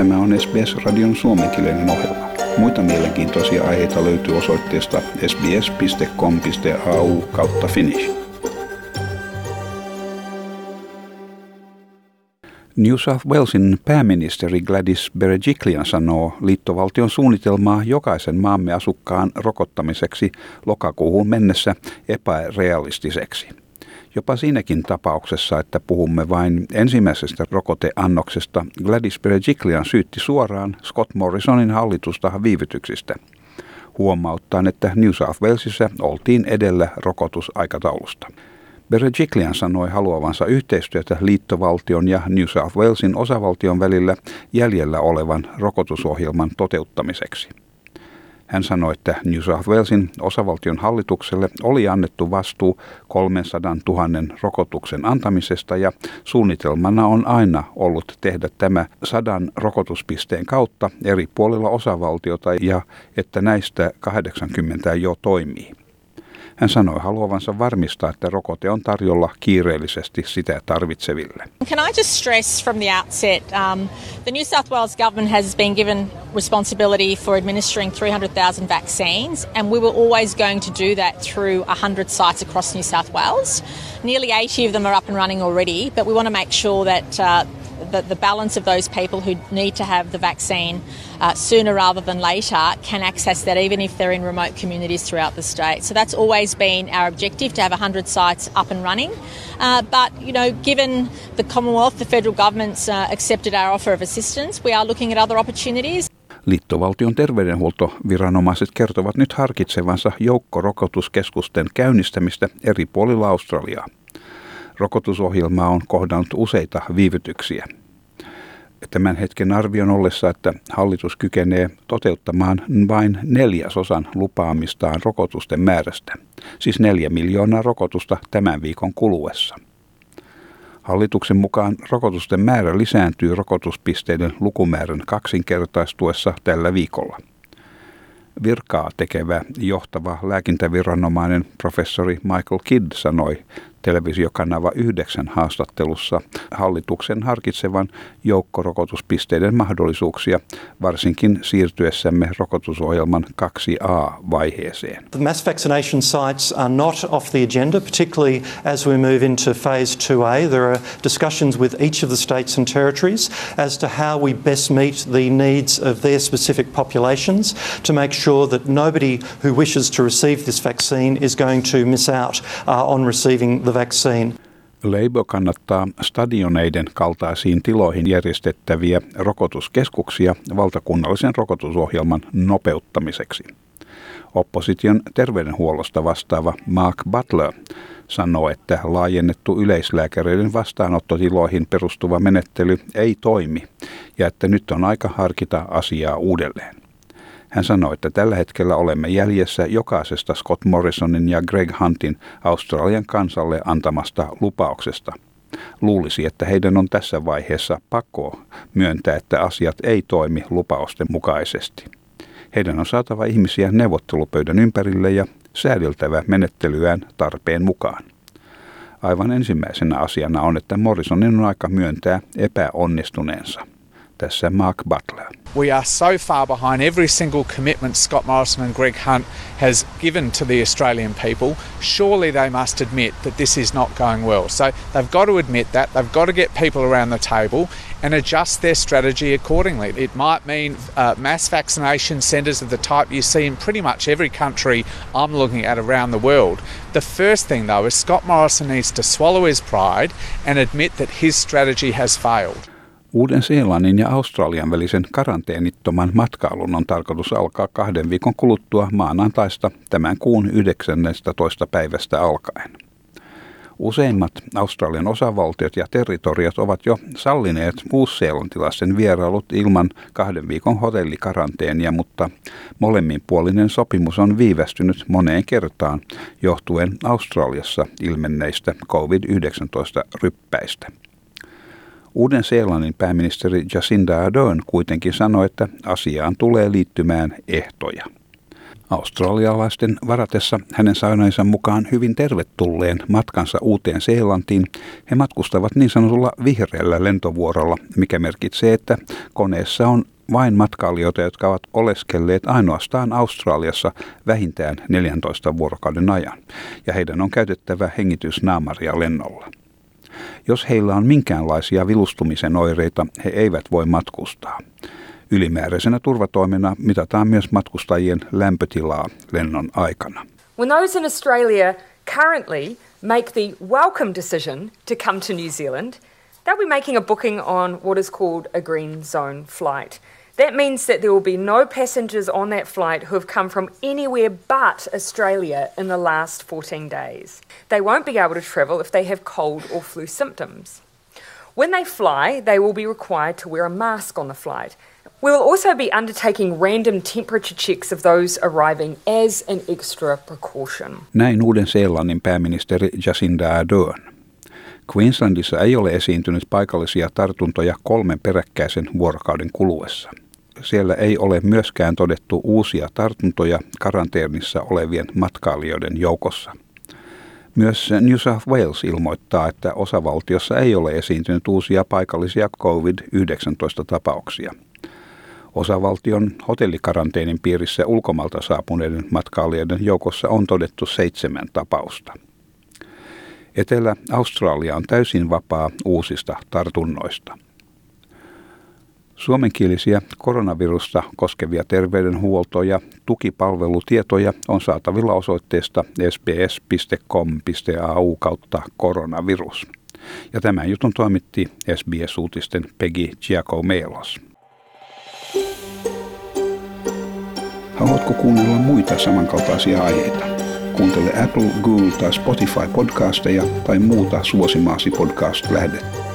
Tämä on SBS-radion suomenkielinen ohjelma. Muita mielenkiintoisia aiheita löytyy osoitteesta sbs.com.au kautta finnish. New South Walesin pääministeri Gladys Berejiklian sanoo liittovaltion suunnitelmaa jokaisen maamme asukkaan rokottamiseksi lokakuuhun mennessä epärealistiseksi. Jopa siinäkin tapauksessa, että puhumme vain ensimmäisestä rokoteannoksesta, Gladys Berejiklian syytti suoraan Scott Morrisonin hallitusta viivytyksistä. Huomauttaan, että New South Walesissa oltiin edellä rokotusaikataulusta. Berejiklian sanoi haluavansa yhteistyötä liittovaltion ja New South Walesin osavaltion välillä jäljellä olevan rokotusohjelman toteuttamiseksi. Hän sanoi, että New South Walesin osavaltion hallitukselle oli annettu vastuu 300 000 rokotuksen antamisesta ja suunnitelmana on aina ollut tehdä tämä sadan rokotuspisteen kautta eri puolilla osavaltiota ja että näistä 80 jo toimii. Hän sanoi haluavansa varmistaa, että rokote on tarjolla kiireellisesti sitä tarvitseville. Can I just stress from the outset, um, the New South Wales government has been given responsibility for administering 300,000 vaccines and we were always going to do that through 100 sites across New South Wales. Nearly 80 of them are up and running already, but we want to make sure that uh, the, the balance of those people who need to have the vaccine uh, sooner rather than later can access that even if they're in remote communities throughout the state. So that's always been our objective to have 100 sites up and running. Uh, but, you know, given the Commonwealth, the federal government's uh, accepted our offer of assistance, we are looking at other opportunities. Liittovaltion terveydenhuoltoviranomaiset kertovat nyt harkitsevansa joukkorokotuskeskusten käynnistämistä eri puolilla Australiaa. Rokotusohjelma on kohdannut useita viivytyksiä. Tämän hetken arvion ollessa, että hallitus kykenee toteuttamaan vain neljäsosan lupaamistaan rokotusten määrästä, siis neljä miljoonaa rokotusta tämän viikon kuluessa. Hallituksen mukaan rokotusten määrä lisääntyy rokotuspisteiden lukumäärän kaksinkertaistuessa tällä viikolla. Virkaa tekevä johtava lääkintäviranomainen professori Michael Kidd sanoi televisiokanava 9 haastattelussa hallituksen harkitsevan joukkorokotuspisteiden mahdollisuuksia, varsinkin siirtyessämme rokotusohjelman 2A-vaiheeseen. The mass vaccination sites are not off the agenda, particularly as we move into phase 2A. There are discussions with each of the states and territories as to how we best meet the needs of their specific populations to make sure that nobody who wishes to receive this vaccine is going to miss out uh, on receiving the the vaccine. Labour kannattaa stadioneiden kaltaisiin tiloihin järjestettäviä rokotuskeskuksia valtakunnallisen rokotusohjelman nopeuttamiseksi. Opposition terveydenhuollosta vastaava Mark Butler sanoo, että laajennettu yleislääkäreiden vastaanottotiloihin perustuva menettely ei toimi ja että nyt on aika harkita asiaa uudelleen. Hän sanoi, että tällä hetkellä olemme jäljessä jokaisesta Scott Morrisonin ja Greg Huntin Australian kansalle antamasta lupauksesta. Luulisi, että heidän on tässä vaiheessa pakko myöntää, että asiat ei toimi lupausten mukaisesti. Heidän on saatava ihmisiä neuvottelupöydän ympärille ja säädeltävä menettelyään tarpeen mukaan. Aivan ensimmäisenä asiana on, että Morrisonin on aika myöntää epäonnistuneensa. Tässä Mark Butler. We are so far behind every single commitment Scott Morrison and Greg Hunt has given to the Australian people. Surely they must admit that this is not going well. So they've got to admit that. They've got to get people around the table and adjust their strategy accordingly. It might mean uh, mass vaccination centres of the type you see in pretty much every country I'm looking at around the world. The first thing, though, is Scott Morrison needs to swallow his pride and admit that his strategy has failed. Uuden-Seelannin ja Australian välisen karanteenittoman matkailun on tarkoitus alkaa kahden viikon kuluttua maanantaista tämän kuun 19. päivästä alkaen. Useimmat Australian osavaltiot ja territoriot ovat jo sallineet uusseelantilaisten vierailut ilman kahden viikon hotellikaranteenia, mutta molemminpuolinen sopimus on viivästynyt moneen kertaan johtuen Australiassa ilmenneistä COVID-19-ryppäistä. Uuden-Seelannin pääministeri Jacinda Ardern kuitenkin sanoi, että asiaan tulee liittymään ehtoja. Australialaisten varatessa hänen sanoinsa mukaan hyvin tervetulleen matkansa uuteen Seelantiin he matkustavat niin sanotulla vihreällä lentovuorolla, mikä merkitsee, että koneessa on vain matkailijoita, jotka ovat oleskelleet ainoastaan Australiassa vähintään 14 vuorokauden ajan, ja heidän on käytettävä hengitysnaamaria lennolla. Jos heillä on minkäänlaisia vilustumisen oireita, he eivät voi matkustaa. Ylimääräisenä turvatoimena mitataan myös matkustajien lämpötilaa lennon aikana. When those in Australia currently make the welcome decision to come to New Zealand, they'll be making a booking on what is called a green zone flight. That means that there will be no passengers on that flight who have come from anywhere but Australia in the last 14 days. They won't be able to travel if they have cold or flu symptoms. When they fly, they will be required to wear a mask on the flight. We will also be undertaking random temperature checks of those arriving as an extra precaution. Näin Uuden-Seelannin pääministeri Jacinda Ardern. Queenslandissa ei ole esiintynyt paikallisia tartuntoja kolmen peräkkäisen vuorokauden kuluessa. Siellä ei ole myöskään todettu uusia tartuntoja karanteenissa olevien matkailijoiden joukossa. Myös New South Wales ilmoittaa, että osavaltiossa ei ole esiintynyt uusia paikallisia COVID-19-tapauksia – Osavaltion hotellikaranteenin piirissä ulkomalta saapuneiden matkailijoiden joukossa on todettu seitsemän tapausta. Etelä-Australia on täysin vapaa uusista tartunnoista. Suomenkielisiä koronavirusta koskevia terveydenhuolto- ja tukipalvelutietoja on saatavilla osoitteesta sbs.com.au kautta koronavirus. Ja tämän jutun toimitti SBS-uutisten Peggy Giacomelos. Haluatko kuunnella muita samankaltaisia aiheita? Kuuntele Apple, Google tai Spotify podcasteja tai muuta suosimaasi podcast-lähdettä.